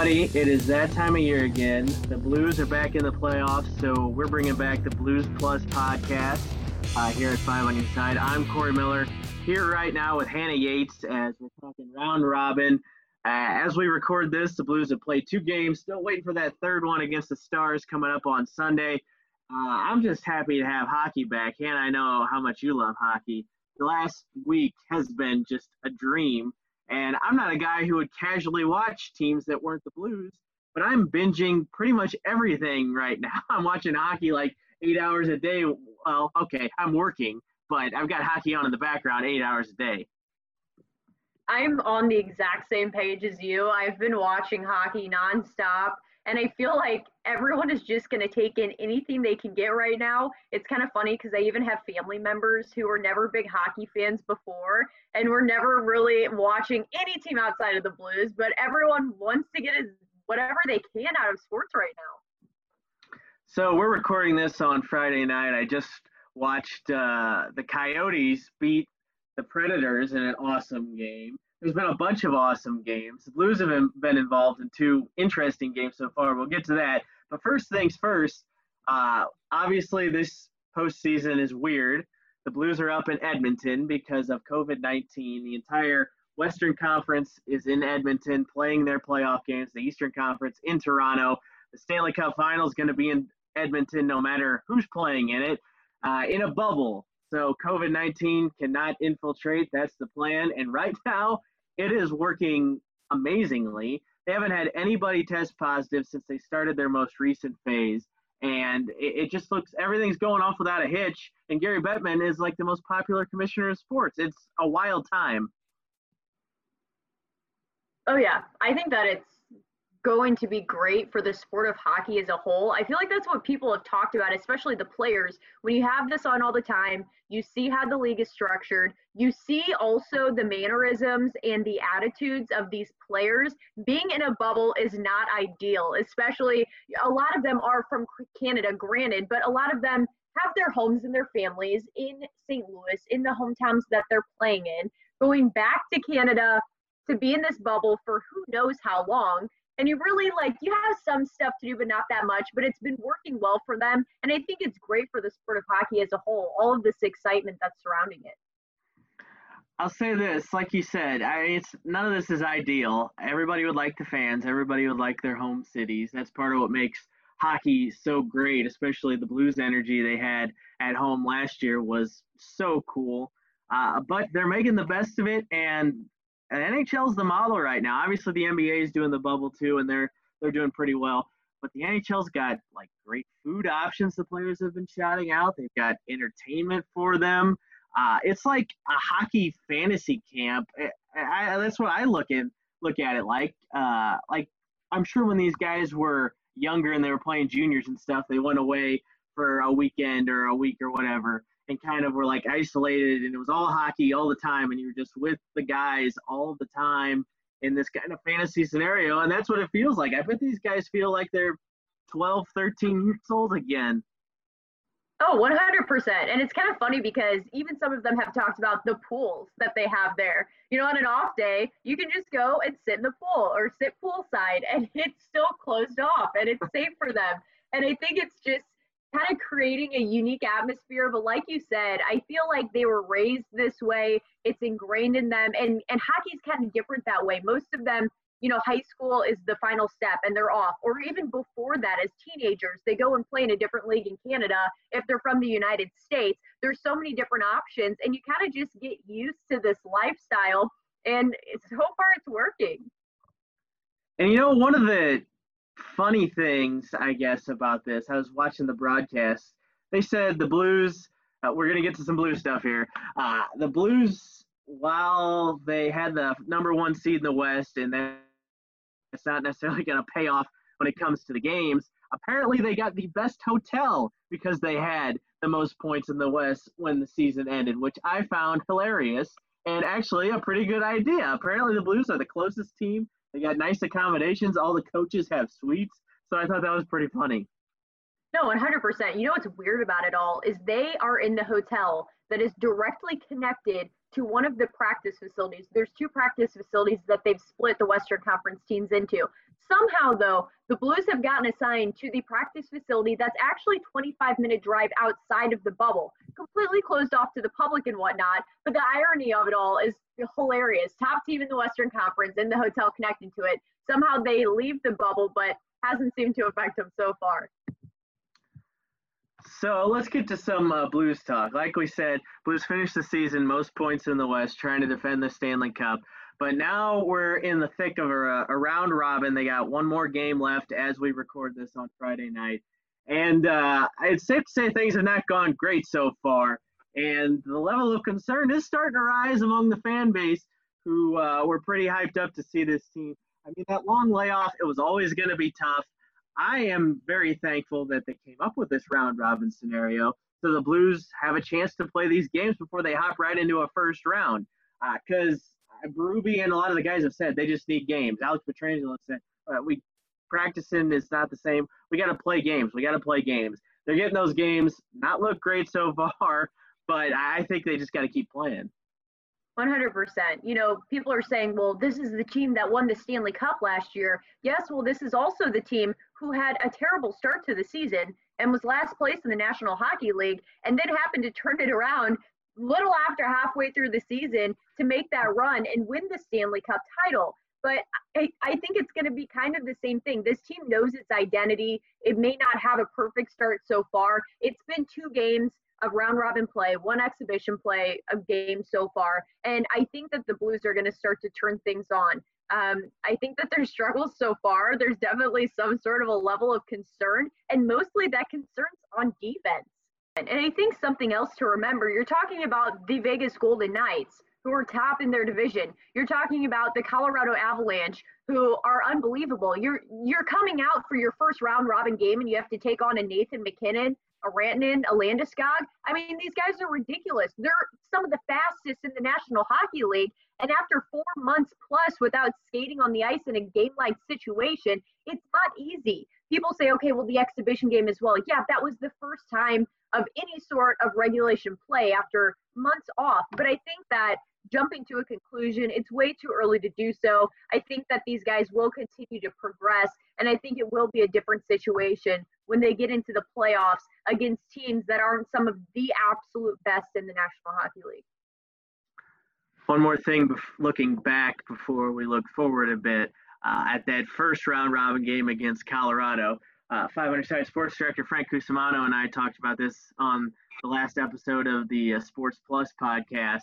everybody. It is that time of year again. The Blues are back in the playoffs, so we're bringing back the Blues Plus podcast uh, here at Five on Your Side. I'm Corey Miller here right now with Hannah Yates as we're talking round robin. Uh, as we record this, the Blues have played two games. Still waiting for that third one against the Stars coming up on Sunday. Uh, I'm just happy to have hockey back. Hannah, I know how much you love hockey. The last week has been just a dream. And I'm not a guy who would casually watch teams that weren't the Blues, but I'm binging pretty much everything right now. I'm watching hockey like eight hours a day. Well, okay, I'm working, but I've got hockey on in the background eight hours a day. I'm on the exact same page as you. I've been watching hockey nonstop. And I feel like everyone is just going to take in anything they can get right now. It's kind of funny because I even have family members who were never big hockey fans before and were never really watching any team outside of the Blues, but everyone wants to get whatever they can out of sports right now. So we're recording this on Friday night. I just watched uh, the Coyotes beat the Predators in an awesome game there's been a bunch of awesome games. The Blues have been involved in two interesting games so far. We'll get to that. But first things first, uh, obviously, this postseason is weird. The Blues are up in Edmonton because of COVID 19. The entire Western Conference is in Edmonton playing their playoff games, the Eastern Conference in Toronto. The Stanley Cup final is going to be in Edmonton no matter who's playing in it, uh, in a bubble. So COVID 19 cannot infiltrate. That's the plan. And right now, it is working amazingly. They haven't had anybody test positive since they started their most recent phase. And it, it just looks, everything's going off without a hitch. And Gary Bettman is like the most popular commissioner of sports. It's a wild time. Oh, yeah. I think that it's going to be great for the sport of hockey as a whole. I feel like that's what people have talked about, especially the players. When you have this on all the time, you see how the league is structured. You see also the mannerisms and the attitudes of these players. Being in a bubble is not ideal, especially a lot of them are from Canada, granted, but a lot of them have their homes and their families in St. Louis, in the hometowns that they're playing in. Going back to Canada to be in this bubble for who knows how long and you really like you have some stuff to do but not that much but it's been working well for them and i think it's great for the sport of hockey as a whole all of this excitement that's surrounding it I'll say this, like you said, I, it's none of this is ideal. Everybody would like the fans. Everybody would like their home cities. That's part of what makes hockey so great, especially the Blues energy they had at home last year was so cool. Uh, but they're making the best of it, and NHL's the model right now. Obviously, the NBA is doing the bubble too, and they're they're doing pretty well. But the NHL's got like great food options. The players have been shouting out. They've got entertainment for them. Uh, it's like a hockey fantasy camp. I, I, that's what I look at look at it like. Uh, like I'm sure when these guys were younger and they were playing juniors and stuff, they went away for a weekend or a week or whatever and kind of were like isolated and it was all hockey all the time and you were just with the guys all the time in this kind of fantasy scenario and that's what it feels like. I bet these guys feel like they're 12 13 years old again. Oh 100% and it's kind of funny because even some of them have talked about the pools that they have there. You know on an off day you can just go and sit in the pool or sit poolside and it's still closed off and it's safe for them. And i think it's just kind of creating a unique atmosphere. But like you said, I feel like they were raised this way. It's ingrained in them, and and hockey's kind of different that way. Most of them, you know, high school is the final step, and they're off. Or even before that, as teenagers, they go and play in a different league in Canada. If they're from the United States, there's so many different options, and you kind of just get used to this lifestyle. And so far, it's working. And you know, one of the funny things, I guess, about this. I was watching the broadcast. They said the Blues. Uh, we're gonna get to some Blue stuff here. Uh, the Blues, while they had the number one seed in the West, and that's not necessarily gonna pay off when it comes to the games. Apparently, they got the best hotel because they had the most points in the West when the season ended, which I found hilarious and actually a pretty good idea. Apparently, the Blues are the closest team they got nice accommodations. All the coaches have suites. So I thought that was pretty funny. No, 100%. You know what's weird about it all is they are in the hotel that is directly connected to one of the practice facilities. There's two practice facilities that they've split the Western Conference teams into. Somehow, though, the Blues have gotten assigned to the practice facility that's actually 25 minute drive outside of the bubble, completely closed off to the public and whatnot. But the irony of it all is hilarious. Top team in the Western Conference in the hotel connected to it. Somehow they leave the bubble, but hasn't seemed to affect them so far. So let's get to some uh, Blues talk. Like we said, Blues finished the season most points in the West, trying to defend the Stanley Cup. But now we're in the thick of a, a round robin. They got one more game left as we record this on Friday night. And uh, it's safe to say things have not gone great so far. And the level of concern is starting to rise among the fan base who uh, were pretty hyped up to see this team. I mean, that long layoff, it was always going to be tough. I am very thankful that they came up with this round robin scenario so the Blues have a chance to play these games before they hop right into a first round. Because uh, Berube and a lot of the guys have said they just need games. Alex Pietrangelo said uh, we practicing is not the same. We got to play games. We got to play games. They're getting those games. Not look great so far, but I think they just got to keep playing. 100%. You know, people are saying, well, this is the team that won the Stanley Cup last year. Yes, well, this is also the team who had a terrible start to the season and was last place in the National Hockey League and then happened to turn it around little after halfway through the season to make that run and win the Stanley Cup title. But I, I think it's going to be kind of the same thing. This team knows its identity. It may not have a perfect start so far. It's been two games of round robin play, one exhibition play a game so far. And I think that the Blues are going to start to turn things on. Um, I think that their struggles so far, there's definitely some sort of a level of concern, and mostly that concern's on defense. And, and I think something else to remember you're talking about the Vegas Golden Knights, who are top in their division. You're talking about the Colorado Avalanche, who are unbelievable. You're you're coming out for your first round robin game, and you have to take on a Nathan MacKinnon, a Rantanen, a. I mean, these guys are ridiculous. They're some of the fastest in the National Hockey League. And after four months plus without skating on the ice in a game like situation, it's not easy. People say, okay, well, the exhibition game as well. Yeah, that was the first time of any sort of regulation play after months off. But I think that jumping to a conclusion, it's way too early to do so. I think that these guys will continue to progress, and I think it will be a different situation when they get into the playoffs against teams that aren't some of the absolute best in the National Hockey League. One more thing, looking back before we look forward a bit, uh, at that first round robin game against Colorado, uh, 500 Side Sports Director Frank Cusimano and I talked about this on the last episode of the uh, Sports Plus podcast.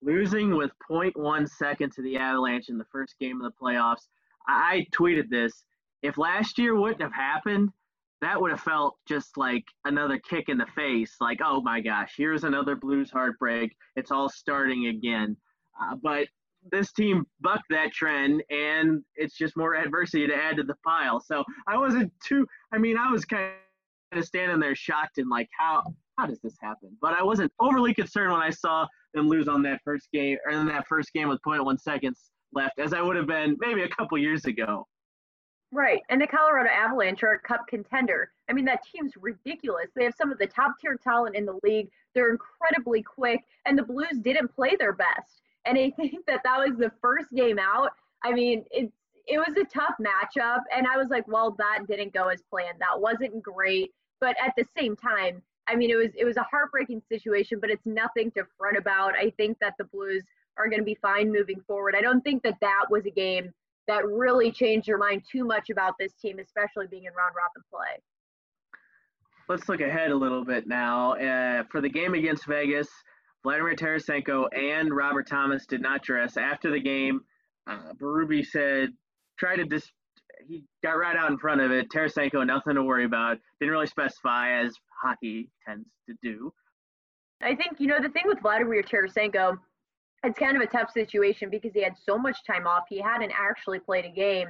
Losing with 0.1 second to the Avalanche in the first game of the playoffs. I tweeted this. If last year wouldn't have happened, that would have felt just like another kick in the face. Like, oh my gosh, here's another Blues heartbreak. It's all starting again. Uh, but this team bucked that trend, and it's just more adversity to add to the pile. So I wasn't too. I mean, I was kind of standing there shocked and like, how how does this happen? But I wasn't overly concerned when I saw them lose on that first game or in that first game with 0.1 seconds left, as I would have been maybe a couple years ago. Right. And the Colorado Avalanche are a cup contender. I mean, that team's ridiculous. They have some of the top tier talent in the league. They're incredibly quick, and the Blues didn't play their best. And I think that that was the first game out. I mean, it, it was a tough matchup. And I was like, well, that didn't go as planned. That wasn't great. But at the same time, I mean, it was it was a heartbreaking situation, but it's nothing to fret about. I think that the Blues are going to be fine moving forward. I don't think that that was a game that really changed your mind too much about this team, especially being in round robin play. Let's look ahead a little bit now. Uh, for the game against Vegas, Vladimir Tarasenko and Robert Thomas did not dress after the game. Uh, said, try to dis- he got right out in front of it. Tarasenko, nothing to worry about. Didn't really specify, as hockey tends to do. I think, you know, the thing with Vladimir Tarasenko, it's kind of a tough situation because he had so much time off. He hadn't actually played a game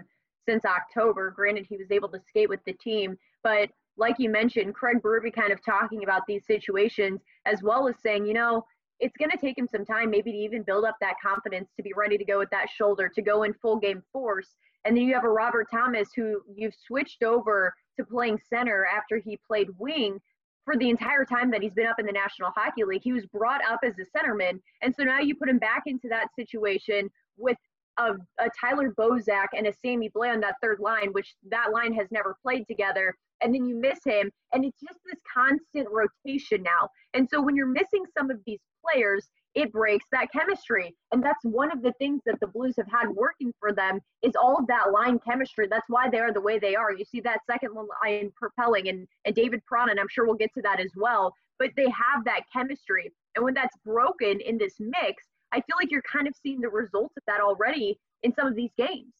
since October. Granted, he was able to skate with the team, but like you mentioned, Craig Berube kind of talking about these situations as well as saying, you know, it's going to take him some time, maybe to even build up that confidence to be ready to go with that shoulder, to go in full game force. And then you have a Robert Thomas who you've switched over to playing center after he played wing for the entire time that he's been up in the National Hockey League. He was brought up as a centerman. And so now you put him back into that situation with a, a Tyler Bozak and a Sammy Blais on that third line, which that line has never played together. And then you miss him. And it's just this constant rotation now. And so when you're missing some of these players, it breaks that chemistry. And that's one of the things that the Blues have had working for them is all of that line chemistry. That's why they are the way they are. You see that second line propelling and, and David Perron, and I'm sure we'll get to that as well. But they have that chemistry. And when that's broken in this mix, I feel like you're kind of seeing the results of that already in some of these games.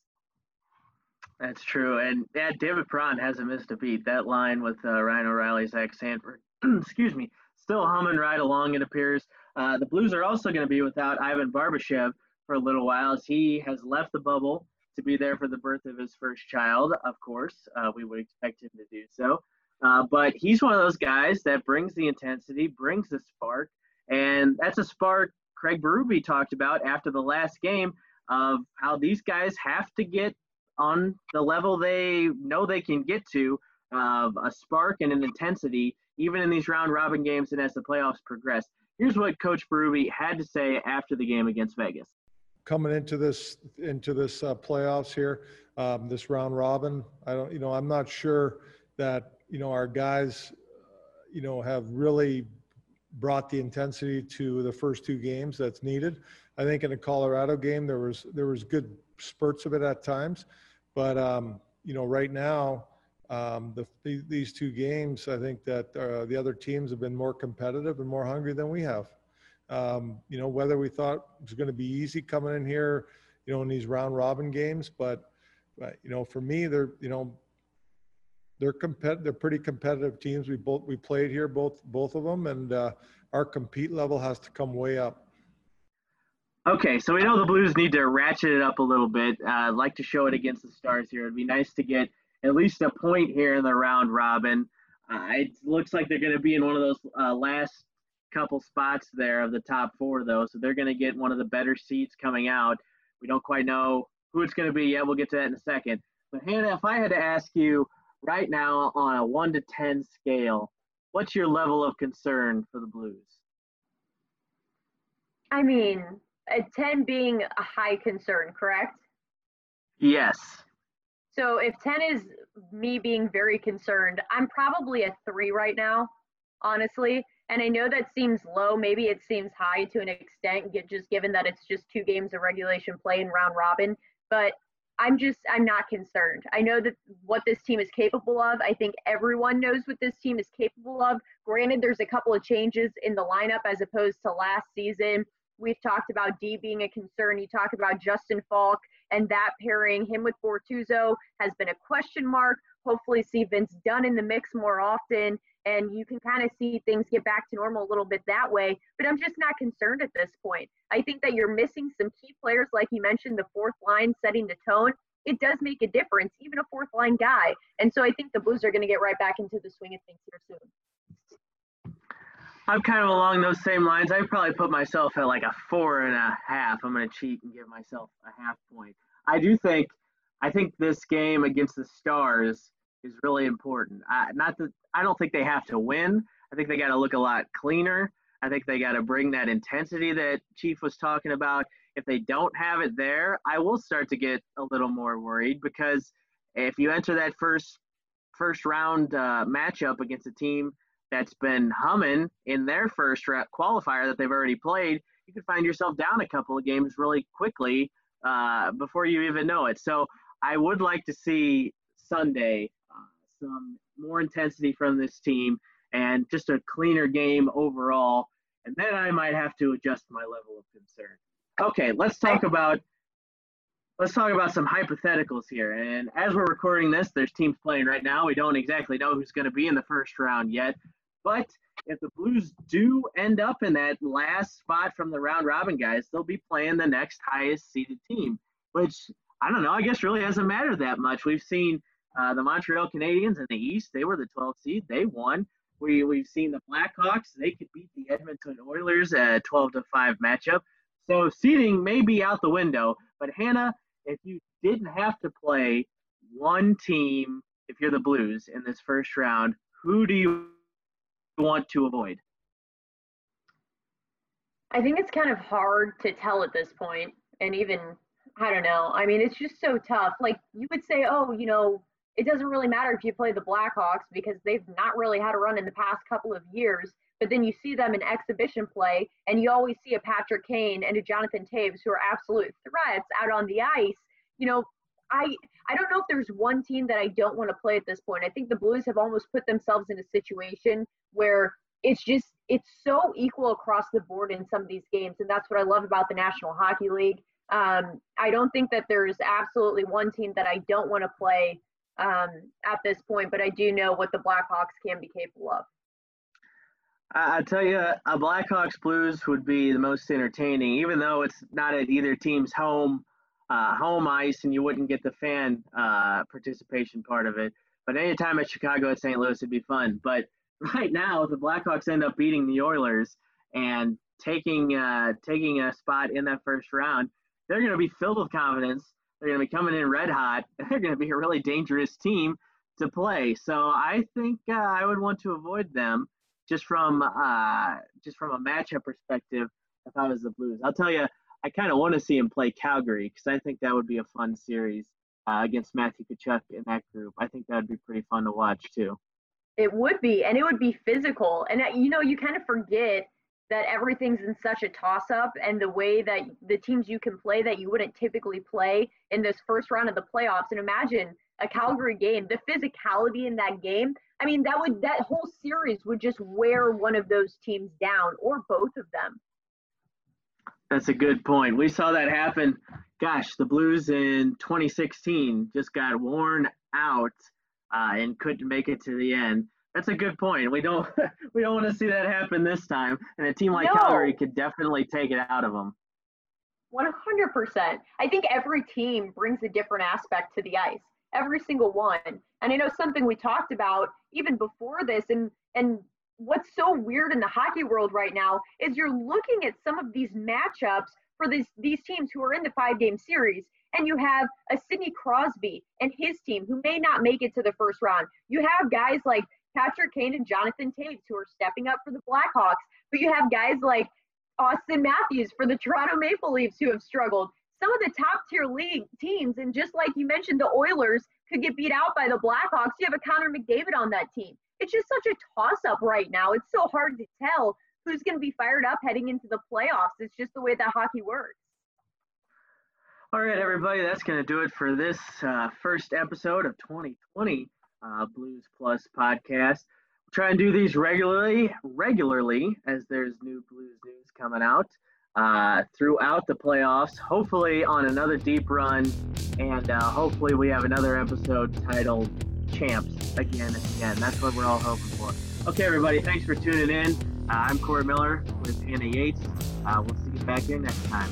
That's true. And yeah, David Perron hasn't missed a beat. That line with uh, Ryan O'Reilly, Zach Sanford, excuse me, still humming right along, it appears. Uh, the Blues are also going to be without Ivan Barbashev for a little while as he has left the bubble to be there for the birth of his first child, of course. Uh, we would expect him to do so. Uh, but he's one of those guys that brings the intensity, brings the spark, and that's a spark Craig Berube talked about after the last game of how these guys have to get on the level they know they can get to of a spark and an intensity, even in these round robin games and as the playoffs progress. Here's what Coach Berube had to say after the game against Vegas. Coming into this into this uh, playoffs here, um, this round robin, I don't, you know, I'm not sure that you know our guys, uh, you know, have really brought the intensity to the first two games that's needed. I think in the Colorado game there was there was good spurts of it at times, but um, you know right now um, the, these two games, I think that uh, the other teams have been more competitive and more hungry than we have. Um, you know, whether we thought it was going to be easy coming in here, you know, in these round robin games, but, but you know, for me, they're, you know, they're compet- they're pretty competitive teams. We both we played here, both both of them, and uh, our compete level has to come way up. Okay, so we know the Blues need to ratchet it up a little bit. Uh, I'd like to show it against the Stars here. It'd be nice to get at least a point here in the round robin. Uh, it looks like they're going to be in one of those uh, last couple spots there of the top four, though. So they're going to get one of the better seats coming out. We don't quite know who it's going to be yet. We'll get to that in a second. But Hannah, if I had to ask you right now on a one to 10 scale, what's your level of concern for the Blues? I mean, a 10 being a high concern, correct? Yes. So if 10 is me being very concerned, I'm probably a three right now, honestly. And I know that seems low. Maybe it seems high to an extent, just given that it's just two games of regulation play and round robin. But I'm just, I'm not concerned. I know that what this team is capable of. I think everyone knows what this team is capable of. Granted, there's a couple of changes in the lineup as opposed to last season. We've talked about D being a concern. You talk about Justin Faulk and that pairing him with Bortuzzo has been a question mark. Hopefully, see Vince Dunn in the mix more often, and you can kind of see things get back to normal a little bit that way. But I'm just not concerned at this point. I think that you're missing some key players, like you mentioned, the fourth line setting the tone. It does make a difference, even a fourth line guy. And so I think the Blues are going to get right back into the swing of things here soon. I'm kind of along those same lines. I probably put myself at like a four and a half. I'm going to cheat and give myself a half point. I do think, I think this game against the Stars is really important. I, not that I don't think they have to win. I think they got to look a lot cleaner. I think they got to bring that intensity that Chief was talking about. If they don't have it there, I will start to get a little more worried because if you enter that first first round uh, matchup against a team that's been humming in their first qualifier that they've already played, you could find yourself down a couple of games really quickly uh, before you even know it. So I would like to see Sunday uh, some more intensity from this team and just a cleaner game overall. And then I might have to adjust my level of concern. Okay, let's talk about let's talk about some hypotheticals here. And as we're recording this, there's teams playing right now. We don't exactly know who's going to be in the first round yet. But if the Blues do end up in that last spot from the round robin guys, they'll be playing the next highest seeded team, which I don't know. I guess really hasn't mattered that much. We've seen uh, the Montreal Canadiens in the East; they were the 12th seed. They won. We we've seen the Blackhawks; they could beat the Edmonton Oilers at a 12 to five matchup. So seeding may be out the window. But Hannah, if you didn't have to play one team, if you're the Blues in this first round, who do you want to avoid? I think it's kind of hard to tell at this point, and even I don't know. I mean, it's just so tough. Like you would say, oh, you know, it doesn't really matter if you play the Blackhawks because they've not really had a run in the past couple of years. But then you see them in exhibition play, and you always see a Patrick Kane and a Jonathan Toews who are absolute threats out on the ice. You know, I I don't know if there's one team that I don't want to play at this point. I think the Blues have almost put themselves in a situation where it's just it's so equal across the board in some of these games, and that's what I love about the National Hockey League. Um, I don't think that there's absolutely one team that I don't want to play um, at this point, but I do know what the Blackhawks can be capable of. I tell you, a Blackhawks Blues would be the most entertaining, even though it's not at either team's home uh, home ice, and you wouldn't get the fan uh, participation part of it. But anytime at Chicago at St. Louis, it'd be fun. But right now, the Blackhawks end up beating the Oilers and taking uh, taking a spot in that first round. They're going to be filled with confidence. They're going to be coming in red hot. They're going to be a really dangerous team to play. So I think uh, I would want to avoid them just from uh, just from a matchup perspective. If I was the Blues, I'll tell you, I kind of want to see him play Calgary because I think that would be a fun series uh, against Matthew Tkachuk in that group. I think that would be pretty fun to watch too. It would be, and it would be physical. And uh, you know, you kind of forget that everything's in such a toss up and the way that the teams you can play that you wouldn't typically play in this first round of the playoffs. And imagine a Calgary game, the physicality in that game. I mean, that would that whole series would just wear one of those teams down or both of them. That's a good point. We saw that happen. Gosh, the Blues in 2016 just got worn out uh, and couldn't make it to the end. That's a good point. We don't we don't want to see that happen this time. And a team like no. Calgary could definitely take it out of them. 100%. I think every team brings a different aspect to the ice. Every single one. And I know something we talked about even before this and and what's so weird in the hockey world right now is you're looking at some of these matchups for these these teams who are in the five game series and you have a Sidney Crosby and his team who may not make it to the first round. You have guys like Patrick Kane and Jonathan Toews who are stepping up for the Blackhawks, but you have guys like Auston Matthews for the Toronto Maple Leafs who have struggled. Some of the top tier league teams, and just like you mentioned, the Oilers could get beat out by the Blackhawks. You have a Connor McDavid on that team it's just such a toss up right now. It's so hard to tell who's going to be fired up heading into the playoffs. It's just the way that hockey works. All right, everybody, that's going to do it for this uh, first episode of 2020 uh, Blues Plus podcast. We'll try and do these regularly, regularly as there's new Blues news coming out uh, throughout the playoffs. Hopefully, on another deep run, and uh, hopefully, we have another episode titled champs again and again. That's what we're all hoping for. Okay, everybody, thanks for tuning in. Uh, I'm Corey Miller with Hannah Yates. Uh, we'll see you back here next time.